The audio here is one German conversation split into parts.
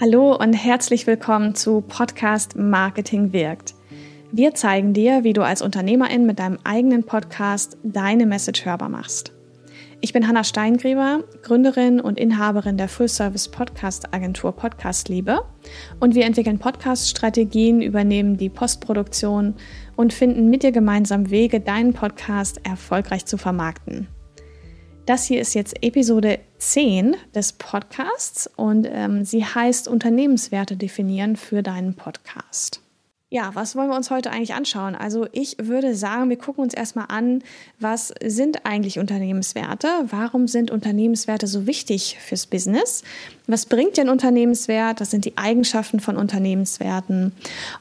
Hallo und herzlich willkommen zu Podcast Marketing wirkt. Wir zeigen dir, wie du als Unternehmerin mit deinem eigenen Podcast deine Message hörbar machst. Ich bin Hanna Steingräber, Gründerin und Inhaberin der Full-Service Podcast Agentur Podcast Liebe und wir entwickeln Podcast-Strategien, übernehmen die Postproduktion und finden mit dir gemeinsam Wege, deinen Podcast erfolgreich zu vermarkten. Das hier ist jetzt Episode 10 des Podcasts und ähm, sie heißt Unternehmenswerte definieren für deinen Podcast. Ja, was wollen wir uns heute eigentlich anschauen? Also ich würde sagen, wir gucken uns erstmal an, was sind eigentlich Unternehmenswerte? Warum sind Unternehmenswerte so wichtig fürs Business? Was bringt dir ein Unternehmenswert? Das sind die Eigenschaften von Unternehmenswerten.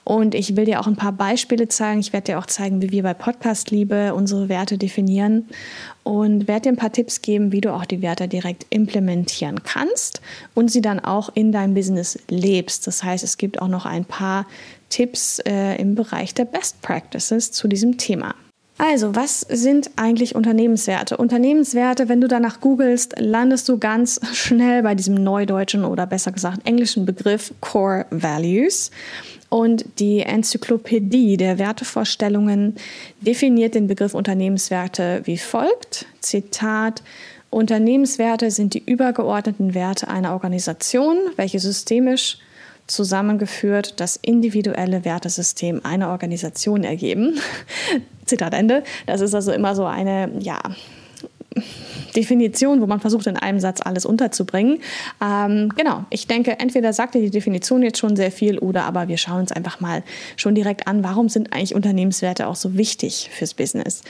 Und ich will dir auch ein paar Beispiele zeigen. Ich werde dir auch zeigen, wie wir bei Podcast Liebe unsere Werte definieren und werde dir ein paar Tipps geben, wie du auch die Werte direkt implementieren kannst und sie dann auch in deinem Business lebst. Das heißt, es gibt auch noch ein paar Tipps äh, im Bereich der Best Practices zu diesem Thema. Also, was sind eigentlich Unternehmenswerte? Unternehmenswerte, wenn du danach googelst, landest du ganz schnell bei diesem neudeutschen oder besser gesagt englischen Begriff Core Values. Und die Enzyklopädie der Wertevorstellungen definiert den Begriff Unternehmenswerte wie folgt. Zitat. Unternehmenswerte sind die übergeordneten Werte einer Organisation, welche systemisch zusammengeführt das individuelle Wertesystem einer Organisation ergeben. Zitat Ende. Das ist also immer so eine, ja, Definition, wo man versucht, in einem Satz alles unterzubringen. Ähm, genau, ich denke, entweder sagt dir die Definition jetzt schon sehr viel oder aber wir schauen uns einfach mal schon direkt an, warum sind eigentlich Unternehmenswerte auch so wichtig fürs Business.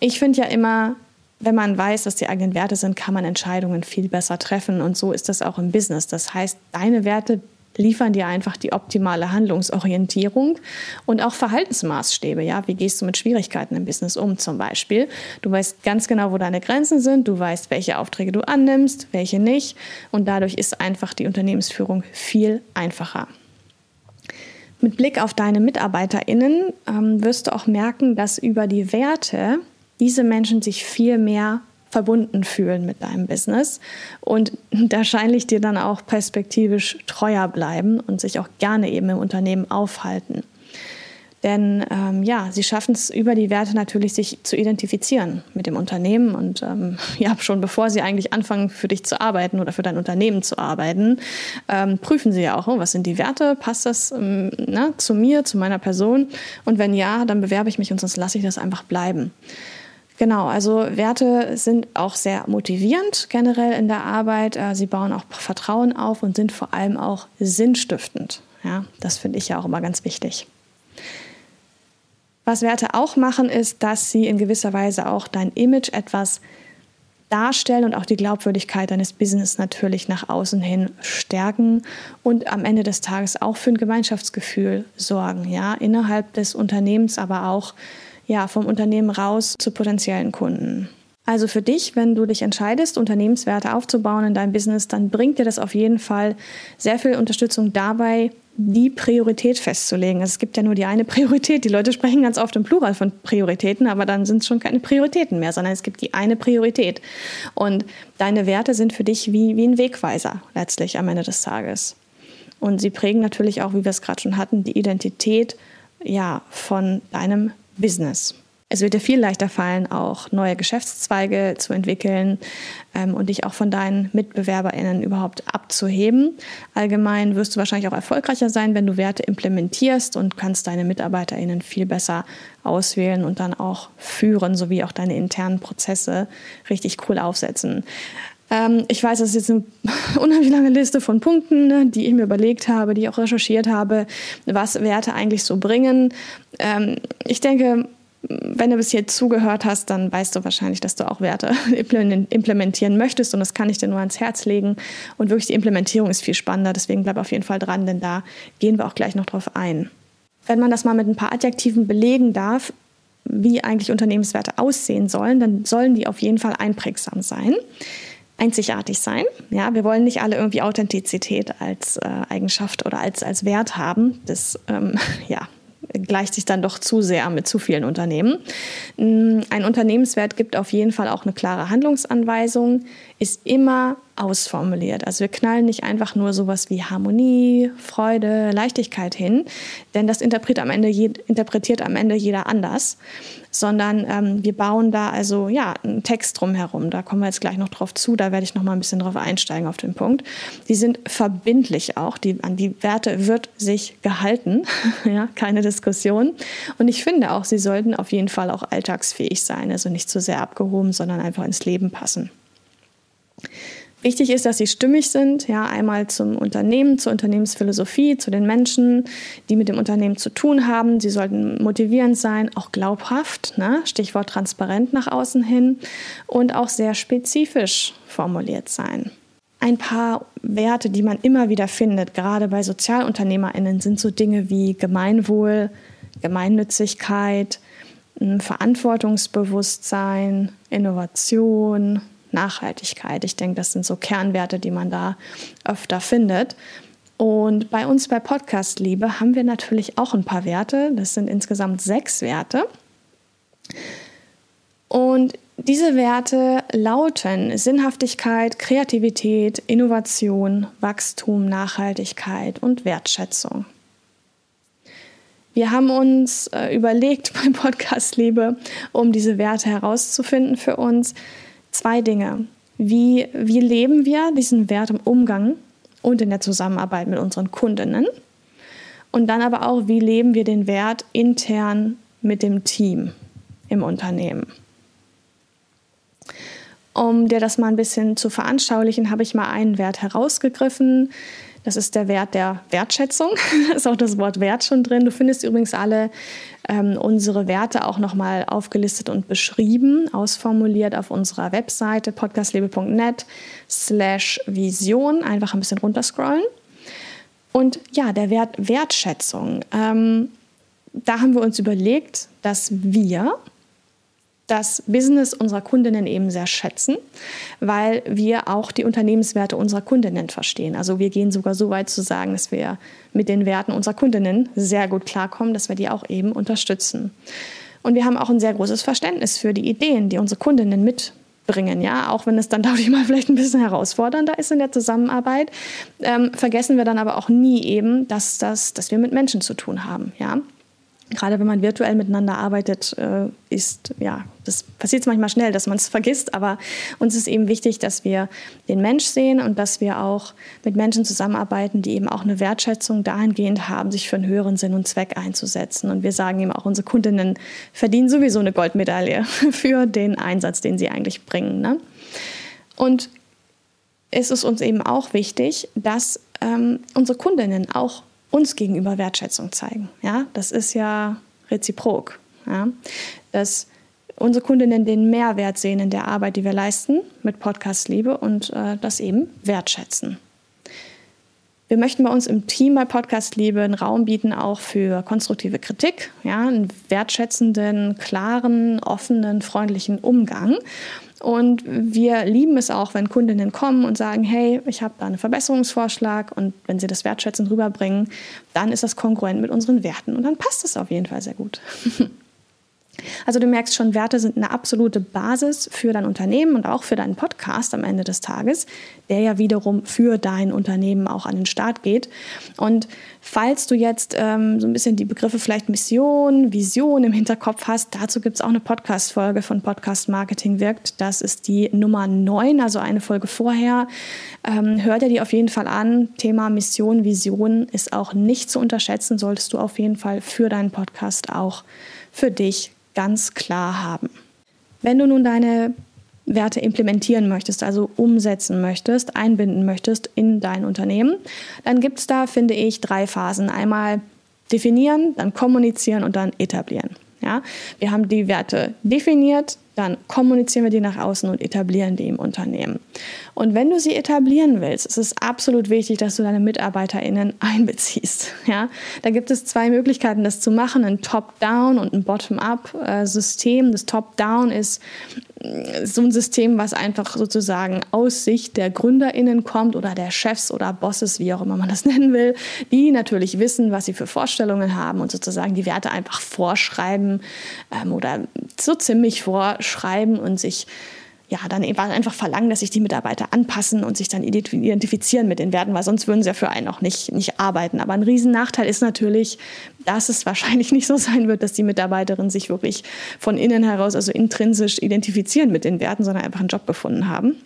Ich finde ja immer, wenn man weiß, was die eigenen Werte sind, kann man Entscheidungen viel besser treffen und so ist das auch im Business. Das heißt, deine Werte liefern dir einfach die optimale Handlungsorientierung und auch Verhaltensmaßstäbe. Ja, wie gehst du mit Schwierigkeiten im Business um zum Beispiel? Du weißt ganz genau, wo deine Grenzen sind. Du weißt, welche Aufträge du annimmst, welche nicht. Und dadurch ist einfach die Unternehmensführung viel einfacher. Mit Blick auf deine MitarbeiterInnen ähm, wirst du auch merken, dass über die Werte diese Menschen sich viel mehr verbunden fühlen mit deinem Business und wahrscheinlich dir dann auch perspektivisch treuer bleiben und sich auch gerne eben im Unternehmen aufhalten. Denn ähm, ja, sie schaffen es über die Werte natürlich, sich zu identifizieren mit dem Unternehmen. Und ähm, ja, schon bevor sie eigentlich anfangen, für dich zu arbeiten oder für dein Unternehmen zu arbeiten, ähm, prüfen sie ja auch, oh, was sind die Werte? Passt das ähm, na, ne, zu mir, zu meiner Person? Und wenn ja, dann bewerbe ich mich und sonst lasse ich das einfach bleiben. Genau, also Werte sind auch sehr motivierend generell in der Arbeit. Äh, sie bauen auch Vertrauen auf und sind vor allem auch sinnstiftend. Ja, das finde ich ja auch immer ganz wichtig. Was Werte auch machen, ist, dass sie in gewisser Weise auch dein Image etwas darstellen und auch die Glaubwürdigkeit deines Business natürlich nach außen hin stärken und am Ende des Tages auch für ein Gemeinschaftsgefühl sorgen, ja, innerhalb des Unternehmens, aber auch ja, vom Unternehmen raus zu potenziellen Kunden. Also für dich, wenn du dich entscheidest, Unternehmenswerte aufzubauen in deinem Business, dann bringt dir das auf jeden Fall sehr viel Unterstützung dabei, die Priorität festzulegen. Also es gibt ja nur die eine Priorität. Die Leute sprechen ganz oft im Plural von Prioritäten, aber dann sind es schon keine Prioritäten mehr, sondern es gibt die eine Priorität. Und deine Werte sind für dich wie, wie ein Wegweiser letztlich am Ende des Tages. Und sie prägen natürlich auch, wie wir es gerade schon hatten, die Identität ja, von deinem Business. Es wird dir viel leichter fallen, auch neue Geschäftszweige zu entwickeln ähm, und dich auch von deinen MitbewerberInnen überhaupt abzuheben. Allgemein wirst du wahrscheinlich auch erfolgreicher sein, wenn du Werte implementierst und kannst deine MitarbeiterInnen viel besser auswählen und dann auch führen, sowie auch deine internen Prozesse richtig cool aufsetzen. Ähm, ich weiß, das ist jetzt eine unheimlich lange Liste von Punkten, ne, die ich mir überlegt habe, die ich auch recherchiert habe, was Werte eigentlich so bringen. Ähm, ich denke, wenn du bis jetzt zugehört hast, dann weißt du wahrscheinlich, dass du auch Werte implementieren möchtest und das kann ich dir nur ans Herz legen. Und wirklich die Implementierung ist viel spannender, deswegen bleib auf jeden Fall dran, denn da gehen wir auch gleich noch drauf ein. Wenn man das mal mit ein paar Adjektiven belegen darf, wie eigentlich Unternehmenswerte aussehen sollen, dann sollen die auf jeden Fall einprägsam sein einzigartig sein. Ja, wir wollen nicht alle irgendwie Authentizität als äh, Eigenschaft oder als, als Wert haben. Das ähm, ja, gleicht sich dann doch zu sehr mit zu vielen Unternehmen. Mm, ein Unternehmenswert gibt auf jeden Fall auch eine klare Handlungsanweisung, ist immer ausformuliert. Also wir knallen nicht einfach nur sowas wie Harmonie, Freude, Leichtigkeit hin, denn das interpretiert am Ende, interpretiert am Ende jeder anders, sondern ähm, wir bauen da also ja einen Text drumherum. Da kommen wir jetzt gleich noch drauf zu. Da werde ich noch mal ein bisschen drauf einsteigen auf den Punkt. Die sind verbindlich auch. Die, an die Werte wird sich gehalten. ja, keine Diskussion. Und ich finde auch, sie sollten auf jeden Fall auch alltagsfähig sein. Also nicht zu sehr abgehoben, sondern einfach ins Leben passen. Wichtig ist, dass sie stimmig sind, ja, einmal zum Unternehmen, zur Unternehmensphilosophie, zu den Menschen, die mit dem Unternehmen zu tun haben. Sie sollten motivierend sein, auch glaubhaft, ne? Stichwort transparent nach außen hin und auch sehr spezifisch formuliert sein. Ein paar Werte, die man immer wieder findet, gerade bei SozialunternehmerInnen, sind so Dinge wie Gemeinwohl, Gemeinnützigkeit, Verantwortungsbewusstsein, Innovation, Nachhaltigkeit. Ich denke, das sind so Kernwerte, die man da öfter findet. Und bei uns bei Podcast Liebe haben wir natürlich auch ein paar Werte. Das sind insgesamt sechs Werte. Und diese Werte lauten Sinnhaftigkeit, Kreativität, Innovation, Wachstum, Nachhaltigkeit und Wertschätzung. Wir haben uns äh, überlegt beim Podcast Liebe, um diese Werte herauszufinden für uns, zwei Dinge. Wie, wie leben wir diesen Wert im Umgang und in der Zusammenarbeit mit unseren Kundinnen? Und dann aber auch, wie leben wir den Wert intern mit dem Team im Unternehmen? Um dir das mal ein bisschen zu veranschaulichen, habe ich mal einen Wert herausgegriffen, das ist der Wert der Wertschätzung. da ist auch das Wort Wert schon drin. Du findest übrigens alle ähm, unsere Werte auch nochmal aufgelistet und beschrieben, ausformuliert auf unserer Webseite podcastlebe.net slash Vision. Einfach ein bisschen runterscrollen. Und ja, der Wert Wertschätzung. Ähm, da haben wir uns überlegt, dass wir das Business unserer Kundinnen eben sehr schätzen, weil wir auch die Unternehmenswerte unserer Kundinnen verstehen. Also wir gehen sogar so weit zu sagen, dass wir mit den Werten unserer Kundinnen sehr gut klarkommen, dass wir die auch eben unterstützen. Und wir haben auch ein sehr großes Verständnis für die Ideen, die unsere Kundinnen mitbringen. Ja, auch wenn es dann dadurch mal vielleicht ein bisschen herausfordernder ist in der Zusammenarbeit, ähm, vergessen wir dann aber auch nie eben, dass, das, dass wir mit Menschen zu tun haben. Ja, gerade wenn man virtuell miteinander arbeitet, äh, ist, ja, das passiert manchmal schnell, dass man es vergisst, aber uns ist eben wichtig, dass wir den Mensch sehen und dass wir auch mit Menschen zusammenarbeiten, die eben auch eine Wertschätzung dahingehend haben, sich für einen höheren Sinn und Zweck einzusetzen. Und wir sagen eben auch, unsere Kundinnen verdienen sowieso eine Goldmedaille für den Einsatz, den sie eigentlich bringen. Ne? Und es ist uns eben auch wichtig, dass ähm, unsere Kundinnen auch uns gegenüber Wertschätzung zeigen. Ja, das ist ja reziprok. Ja, dass unsere Kundinnen den Mehrwert sehen in der Arbeit, die wir leisten mit Podcast Liebe und äh, das eben wertschätzen. Wir möchten bei uns im Team bei Podcast Liebe einen Raum bieten, auch für konstruktive Kritik, ja, einen wertschätzenden, klaren, offenen, freundlichen Umgang. Und wir lieben es auch, wenn Kundinnen kommen und sagen, hey, ich habe da einen Verbesserungsvorschlag und wenn sie das wertschätzend rüberbringen, dann ist das kongruent mit unseren Werten und dann passt es auf jeden Fall sehr gut. Also du merkst schon, Werte sind eine absolute Basis für dein Unternehmen und auch für deinen Podcast am Ende des Tages, der ja wiederum für dein Unternehmen auch an den Start geht. Und falls du jetzt ähm, so ein bisschen die Begriffe vielleicht Mission, Vision im Hinterkopf hast, dazu gibt es auch eine Podcast-Folge von Podcast Marketing wirkt. Das ist die Nummer 9, also eine Folge vorher. Ähm, hör dir die auf jeden Fall an. Thema Mission, Vision ist auch nicht zu unterschätzen, solltest du auf jeden Fall für deinen Podcast auch für dich ganz klar haben. Wenn du nun deine Werte implementieren möchtest, also umsetzen möchtest, einbinden möchtest in dein Unternehmen, dann gibt es da, finde ich, drei Phasen. Einmal definieren, dann kommunizieren und dann etablieren. Ja? Wir haben die Werte definiert, dann kommunizieren wir die nach außen und etablieren die im Unternehmen. Und wenn du sie etablieren willst, ist es absolut wichtig, dass du deine MitarbeiterInnen einbeziehst. Ja? Da gibt es zwei Möglichkeiten, das zu machen: ein Top-Down und ein Bottom-Up-System. Das Top-Down ist so ein System, was einfach sozusagen aus Sicht der GründerInnen kommt oder der Chefs oder Bosses, wie auch immer man das nennen will, die natürlich wissen, was sie für Vorstellungen haben und sozusagen die Werte einfach vorschreiben ähm, oder so ziemlich vorschreiben und sich ja, dann einfach verlangen, dass sich die Mitarbeiter anpassen und sich dann identifizieren mit den Werten, weil sonst würden sie ja für einen auch nicht, nicht arbeiten. Aber ein Riesennachteil ist natürlich, dass es wahrscheinlich nicht so sein wird, dass die Mitarbeiterinnen sich wirklich von innen heraus, also intrinsisch identifizieren mit den Werten, sondern einfach einen Job gefunden haben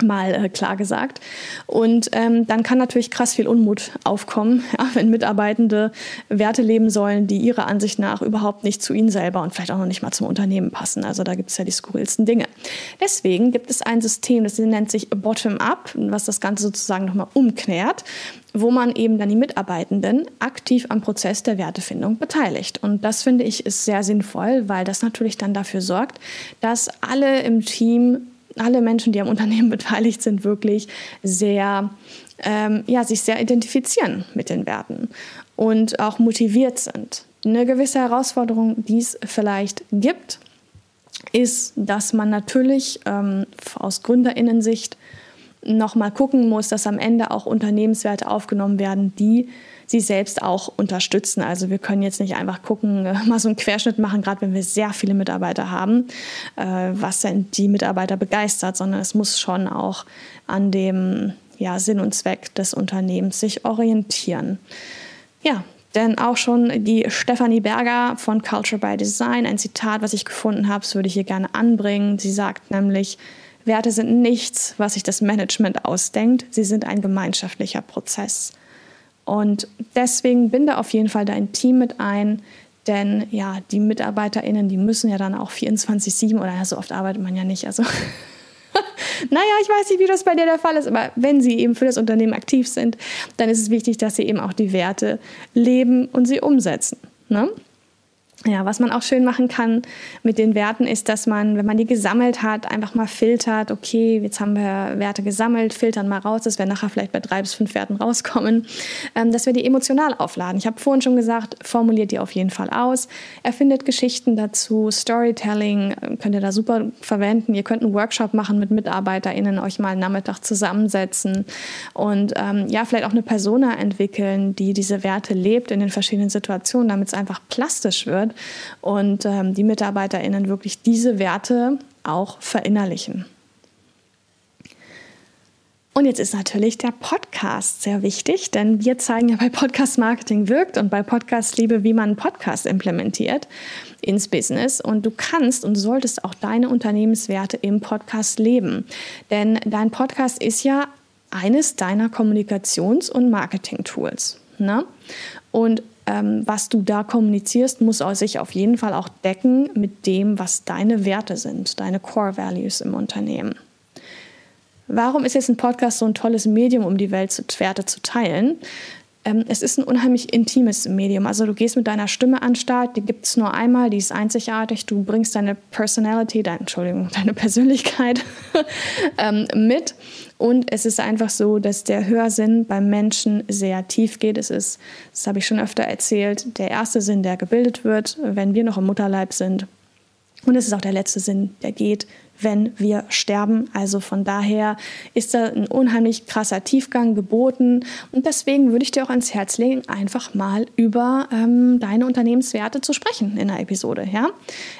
mal äh, klar gesagt. Und ähm, dann kann natürlich krass viel Unmut aufkommen, ja, wenn Mitarbeitende Werte leben sollen, die ihrer Ansicht nach überhaupt nicht zu ihnen selber und vielleicht auch noch nicht mal zum Unternehmen passen. Also da gibt es ja die skurrilsten Dinge. Deswegen gibt es ein System, das nennt sich Bottom-up, was das Ganze sozusagen nochmal umkehrt wo man eben dann die Mitarbeitenden aktiv am Prozess der Wertefindung beteiligt. Und das finde ich ist sehr sinnvoll, weil das natürlich dann dafür sorgt, dass alle im Team alle Menschen, die am Unternehmen beteiligt sind, wirklich sehr, ähm, ja, sich sehr identifizieren mit den Werten und auch motiviert sind. Eine gewisse Herausforderung, die es vielleicht gibt, ist, dass man natürlich ähm, aus Gründerinnensicht nochmal gucken muss, dass am Ende auch Unternehmenswerte aufgenommen werden, die sie selbst auch unterstützen. Also wir können jetzt nicht einfach gucken, äh, mal so einen Querschnitt machen, gerade wenn wir sehr viele Mitarbeiter haben, äh, was denn die Mitarbeiter begeistert, sondern es muss schon auch an dem ja, Sinn und Zweck des Unternehmens sich orientieren. Ja, denn auch schon die Stefanie Berger von Culture by Design, ein Zitat, was ich gefunden habe, das würde ich hier gerne anbringen. Sie sagt nämlich, Werte sind nichts, was sich das Management ausdenkt, sie sind ein gemeinschaftlicher Prozess. Und deswegen binde auf jeden Fall dein Team mit ein, denn ja, die MitarbeiterInnen, die müssen ja dann auch 24-7 oder ja, so oft arbeitet man ja nicht. Also, naja, ich weiß nicht, wie das bei dir der Fall ist, aber wenn sie eben für das Unternehmen aktiv sind, dann ist es wichtig, dass sie eben auch die Werte leben und sie umsetzen. Ne? Ja, was man auch schön machen kann mit den Werten ist, dass man, wenn man die gesammelt hat, einfach mal filtert, okay, jetzt haben wir Werte gesammelt, filtern mal raus, dass wir nachher vielleicht bei drei bis fünf Werten rauskommen, ähm, dass wir die emotional aufladen. Ich habe vorhin schon gesagt, formuliert die auf jeden Fall aus, erfindet Geschichten dazu, Storytelling äh, könnt ihr da super verwenden. Ihr könnt einen Workshop machen mit MitarbeiterInnen, euch mal einen Nachmittag zusammensetzen und ähm, ja, vielleicht auch eine Persona entwickeln, die diese Werte lebt in den verschiedenen Situationen, damit es einfach plastisch wird und ähm, die MitarbeiterInnen wirklich diese Werte auch verinnerlichen. Und jetzt ist natürlich der Podcast sehr wichtig, denn wir zeigen ja bei Podcast Marketing wirkt und bei Podcast Liebe, wie man einen Podcast implementiert ins Business. Und du kannst und solltest auch deine Unternehmenswerte im Podcast leben. Denn dein Podcast ist ja eines deiner Kommunikations- und Marketing-Tools. Ne? Und ähm, was du da kommunizierst, muss sich auf jeden Fall auch decken mit dem, was deine Werte sind, deine Core Values im Unternehmen. Warum ist jetzt ein Podcast so ein tolles Medium, um die Welt zu, Werte zu teilen? Ähm, es ist ein unheimlich intimes Medium. Also du gehst mit deiner Stimme an Start, die gibt es nur einmal, die ist einzigartig. Du bringst deine Personality, dein, Entschuldigung, deine Persönlichkeit ähm, mit. Und es ist einfach so, dass der Hörsinn beim Menschen sehr tief geht. Es ist, das habe ich schon öfter erzählt, der erste Sinn, der gebildet wird, wenn wir noch im Mutterleib sind. Und es ist auch der letzte Sinn, der geht, wenn wir sterben. Also von daher ist da ein unheimlich krasser Tiefgang geboten. Und deswegen würde ich dir auch ans Herz legen, einfach mal über ähm, deine Unternehmenswerte zu sprechen in der Episode. Ja?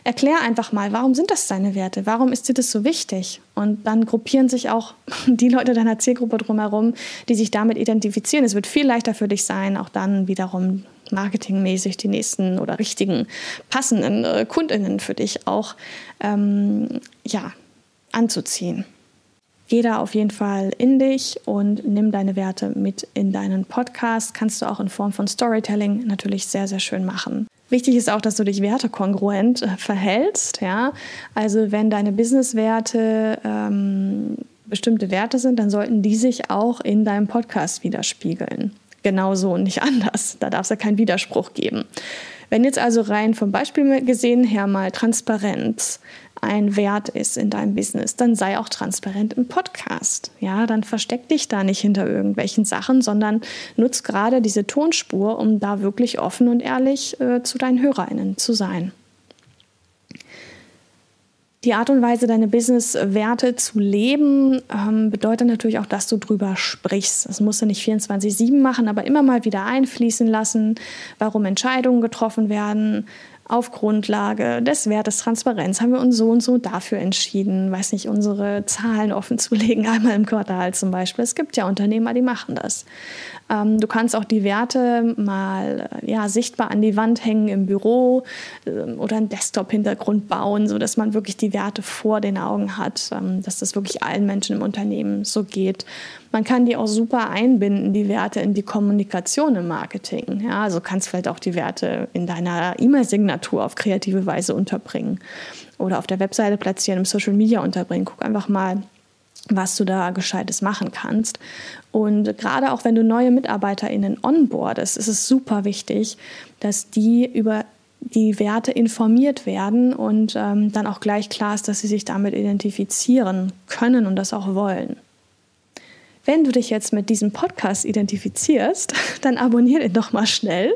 Erklär einfach mal, warum sind das deine Werte? Warum ist dir das so wichtig? Und dann gruppieren sich auch die Leute deiner Zielgruppe drumherum, die sich damit identifizieren. Es wird viel leichter für dich sein, auch dann wiederum marketingmäßig die nächsten oder richtigen passenden äh, Kundinnen für dich auch ähm, ja, anzuziehen. Geh da auf jeden Fall in dich und nimm deine Werte mit in deinen Podcast. Kannst du auch in Form von Storytelling natürlich sehr, sehr schön machen. Wichtig ist auch, dass du dich wertekongruent äh, verhältst. Ja? Also wenn deine Businesswerte ähm, bestimmte Werte sind, dann sollten die sich auch in deinem Podcast widerspiegeln genauso und nicht anders. Da darf es ja keinen Widerspruch geben. Wenn jetzt also rein vom Beispiel gesehen her mal Transparenz ein Wert ist in deinem Business, dann sei auch transparent im Podcast. Ja, dann versteck dich da nicht hinter irgendwelchen Sachen, sondern nutz gerade diese Tonspur, um da wirklich offen und ehrlich äh, zu deinen HörerInnen zu sein die Art und Weise, deine Business-Werte zu leben, ähm, bedeutet natürlich auch, dass du drüber sprichst. Das musst du nicht 24-7 machen, aber immer mal wieder einfließen lassen, warum Entscheidungen getroffen werden, auf Grundlage des Wertes Transparenz haben wir uns so und so dafür entschieden, weiß nicht, unsere Zahlen offen zu legen, einmal im Quartal zum Beispiel. Es gibt ja Unternehmer, die machen das. Ähm, du kannst auch die Werte mal ja, sichtbar an die Wand hängen im Büro äh, oder einen Desktop-Hintergrund bauen, sodass man wirklich die Werte vor den Augen hat, ähm, dass das wirklich allen Menschen im Unternehmen so geht. Man kann die auch super einbinden, die Werte in die Kommunikation im Marketing. Ja, also kannst vielleicht auch die Werte in deiner E-Mail-Signatur auf kreative Weise unterbringen oder auf der Webseite platzieren, im Social Media unterbringen. Guck einfach mal, was du da Gescheites machen kannst. Und gerade auch wenn du neue MitarbeiterInnen onboardest, ist es super wichtig, dass die über die Werte informiert werden und ähm, dann auch gleich klar ist, dass sie sich damit identifizieren können und das auch wollen. Wenn du dich jetzt mit diesem Podcast identifizierst, dann abonniere den doch mal schnell.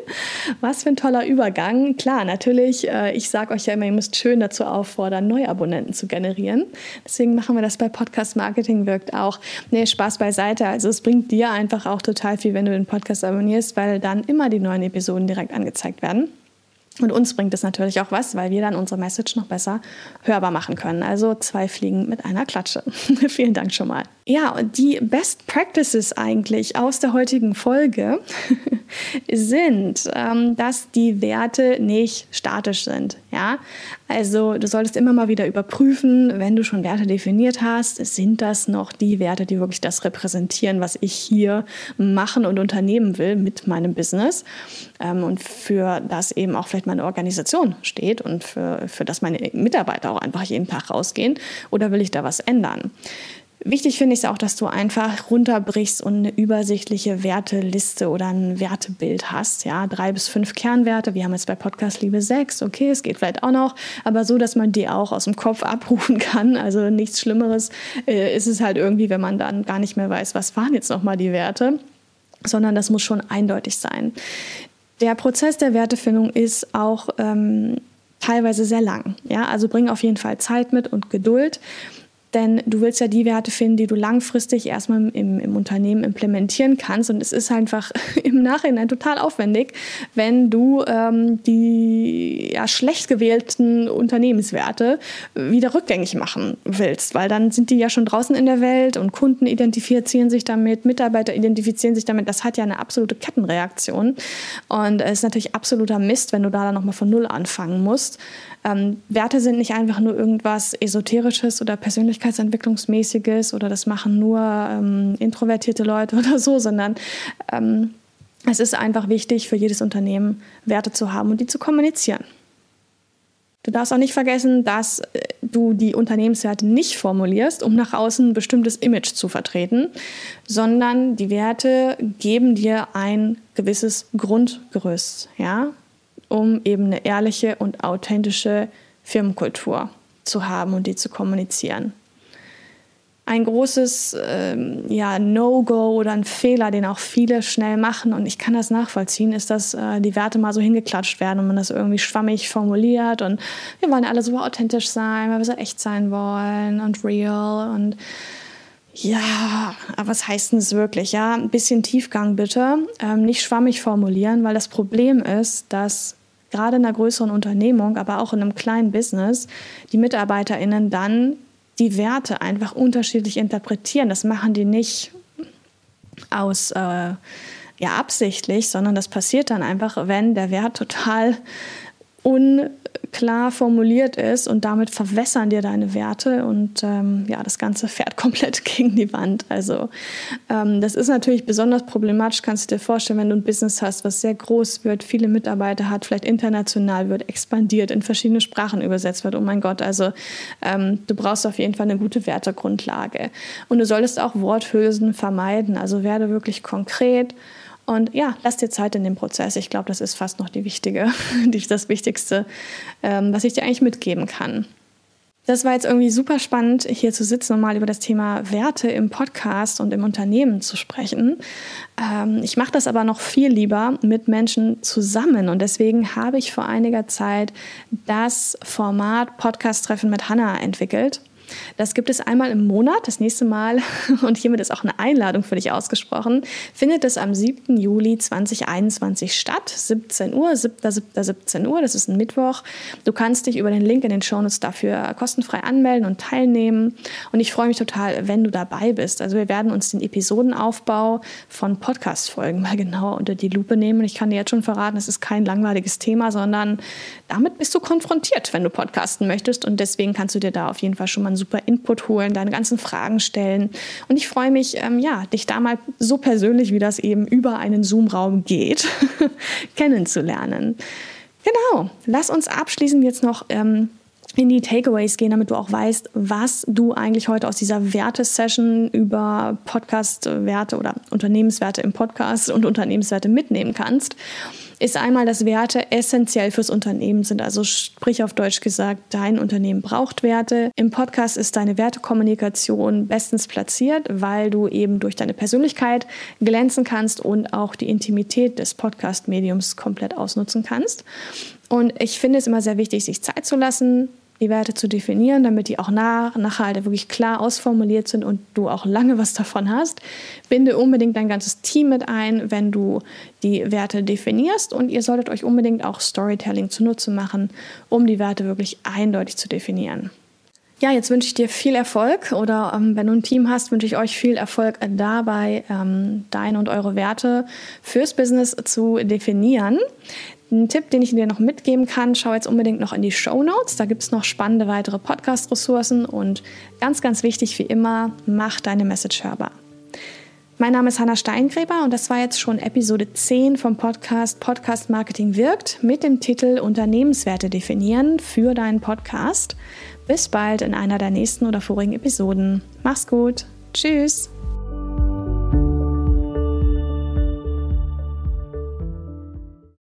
Was für ein toller Übergang. Klar, natürlich, äh, ich sage euch ja immer, ihr müsst schön dazu auffordern, neue Abonnenten zu generieren. Deswegen machen wir das bei Podcast Marketing wirkt auch. Nee, Spaß beiseite. Also es bringt dir einfach auch total viel, wenn du den Podcast abonnierst, weil dann immer die neuen Episoden direkt angezeigt werden. Und uns bringt es natürlich auch was, weil wir dann unsere Message noch besser hörbar machen können. Also zwei Fliegen mit einer Klatsche. Vielen Dank schon mal. Ja, und die Best Practices eigentlich aus der heutigen Folge sind, ähm, dass die Werte nicht statisch sind. Ja, also du solltest immer mal wieder überprüfen, wenn du schon Werte definiert hast, sind das noch die Werte, die wirklich das repräsentieren, was ich hier machen und unternehmen will mit meinem Business ähm, und für das eben auch vielleicht meine Organisation steht und für, für das meine Mitarbeiter auch einfach jeden Tag rausgehen oder will ich da was ändern? Wichtig finde ich es auch, dass du einfach runterbrichst und eine übersichtliche Werteliste oder ein Wertebild hast. Ja, drei bis fünf Kernwerte. Wir haben jetzt bei Podcast Liebe sechs. Okay, es geht vielleicht auch noch, aber so, dass man die auch aus dem Kopf abrufen kann. Also nichts Schlimmeres äh, ist es halt irgendwie, wenn man dann gar nicht mehr weiß, was waren jetzt nochmal die Werte, sondern das muss schon eindeutig sein. Der Prozess der Wertefindung ist auch ähm, teilweise sehr lang. Ja, also bring auf jeden Fall Zeit mit und Geduld. Denn du willst ja die Werte finden, die du langfristig erstmal im, im Unternehmen implementieren kannst. Und es ist einfach im Nachhinein total aufwendig, wenn du ähm, die ja, schlecht gewählten Unternehmenswerte wieder rückgängig machen willst. Weil dann sind die ja schon draußen in der Welt und Kunden identifizieren sich damit, Mitarbeiter identifizieren sich damit. Das hat ja eine absolute Kettenreaktion. Und es ist natürlich absoluter Mist, wenn du da dann nochmal von Null anfangen musst. Ähm, Werte sind nicht einfach nur irgendwas Esoterisches oder Persönlichkeitsentwicklungsmäßiges oder das machen nur ähm, introvertierte Leute oder so, sondern ähm, es ist einfach wichtig für jedes Unternehmen, Werte zu haben und die zu kommunizieren. Du darfst auch nicht vergessen, dass äh, du die Unternehmenswerte nicht formulierst, um nach außen ein bestimmtes Image zu vertreten, sondern die Werte geben dir ein gewisses Grundgerüst. Ja? um eben eine ehrliche und authentische Firmenkultur zu haben und die zu kommunizieren. Ein großes ähm, ja, No-Go oder ein Fehler, den auch viele schnell machen, und ich kann das nachvollziehen, ist, dass äh, die Werte mal so hingeklatscht werden und man das irgendwie schwammig formuliert und wir wollen alle so authentisch sein, weil wir so echt sein wollen und real und ja, aber was heißt denn das wirklich? Ja, ein bisschen Tiefgang bitte. Ähm, nicht schwammig formulieren, weil das Problem ist, dass gerade in einer größeren Unternehmung, aber auch in einem kleinen Business, die MitarbeiterInnen dann die Werte einfach unterschiedlich interpretieren. Das machen die nicht aus äh, ja, absichtlich, sondern das passiert dann einfach, wenn der Wert total un klar formuliert ist und damit verwässern dir deine Werte und ähm, ja, das Ganze fährt komplett gegen die Wand. Also ähm, das ist natürlich besonders problematisch, kannst du dir vorstellen, wenn du ein Business hast, was sehr groß wird, viele Mitarbeiter hat, vielleicht international wird, expandiert, in verschiedene Sprachen übersetzt wird. Oh mein Gott, also ähm, du brauchst auf jeden Fall eine gute Wertegrundlage. Und du solltest auch Worthülsen vermeiden, also werde wirklich konkret und ja, lass dir Zeit in dem Prozess. Ich glaube, das ist fast noch die wichtige, das Wichtigste, ähm, was ich dir eigentlich mitgeben kann. Das war jetzt irgendwie super spannend, hier zu sitzen und mal über das Thema Werte im Podcast und im Unternehmen zu sprechen. Ähm, ich mache das aber noch viel lieber mit Menschen zusammen und deswegen habe ich vor einiger Zeit das Format Podcast-Treffen mit Hannah entwickelt. Das gibt es einmal im Monat, das nächste Mal, und hiermit ist auch eine Einladung für dich ausgesprochen, findet es am 7. Juli 2021 statt, 17 Uhr, 7. 7. 17 Uhr, das ist ein Mittwoch. Du kannst dich über den Link in den Shownotes dafür kostenfrei anmelden und teilnehmen. Und ich freue mich total, wenn du dabei bist. Also wir werden uns den Episodenaufbau von Podcast-Folgen mal genauer unter die Lupe nehmen. Und ich kann dir jetzt schon verraten, es ist kein langweiliges Thema, sondern damit bist du konfrontiert, wenn du podcasten möchtest. Und deswegen kannst du dir da auf jeden Fall schon mal super Input holen, deine ganzen Fragen stellen. Und ich freue mich, ähm, ja, dich da mal so persönlich, wie das eben über einen Zoom-Raum geht, kennenzulernen. Genau, lass uns abschließend jetzt noch ähm, in die Takeaways gehen, damit du auch weißt, was du eigentlich heute aus dieser Werte-Session über Podcast-Werte oder Unternehmenswerte im Podcast und Unternehmenswerte mitnehmen kannst ist einmal, dass Werte essentiell fürs Unternehmen sind. Also sprich auf Deutsch gesagt, dein Unternehmen braucht Werte. Im Podcast ist deine Wertekommunikation bestens platziert, weil du eben durch deine Persönlichkeit glänzen kannst und auch die Intimität des Podcast-Mediums komplett ausnutzen kannst. Und ich finde es immer sehr wichtig, sich Zeit zu lassen, die Werte zu definieren, damit die auch nach, nachher halt wirklich klar ausformuliert sind und du auch lange was davon hast. Binde unbedingt dein ganzes Team mit ein, wenn du die Werte definierst und ihr solltet euch unbedingt auch Storytelling zunutze machen, um die Werte wirklich eindeutig zu definieren. Ja, jetzt wünsche ich dir viel Erfolg oder ähm, wenn du ein Team hast, wünsche ich euch viel Erfolg dabei, ähm, deine und eure Werte fürs Business zu definieren. Ein Tipp, den ich dir noch mitgeben kann, schau jetzt unbedingt noch in die Show Notes. Da gibt es noch spannende weitere Podcast-Ressourcen und ganz, ganz wichtig wie immer, mach deine Message hörbar. Mein Name ist Hanna Steingräber und das war jetzt schon Episode 10 vom Podcast Podcast Marketing wirkt mit dem Titel Unternehmenswerte definieren für deinen Podcast. Bis bald in einer der nächsten oder vorigen Episoden. Mach's gut. Tschüss.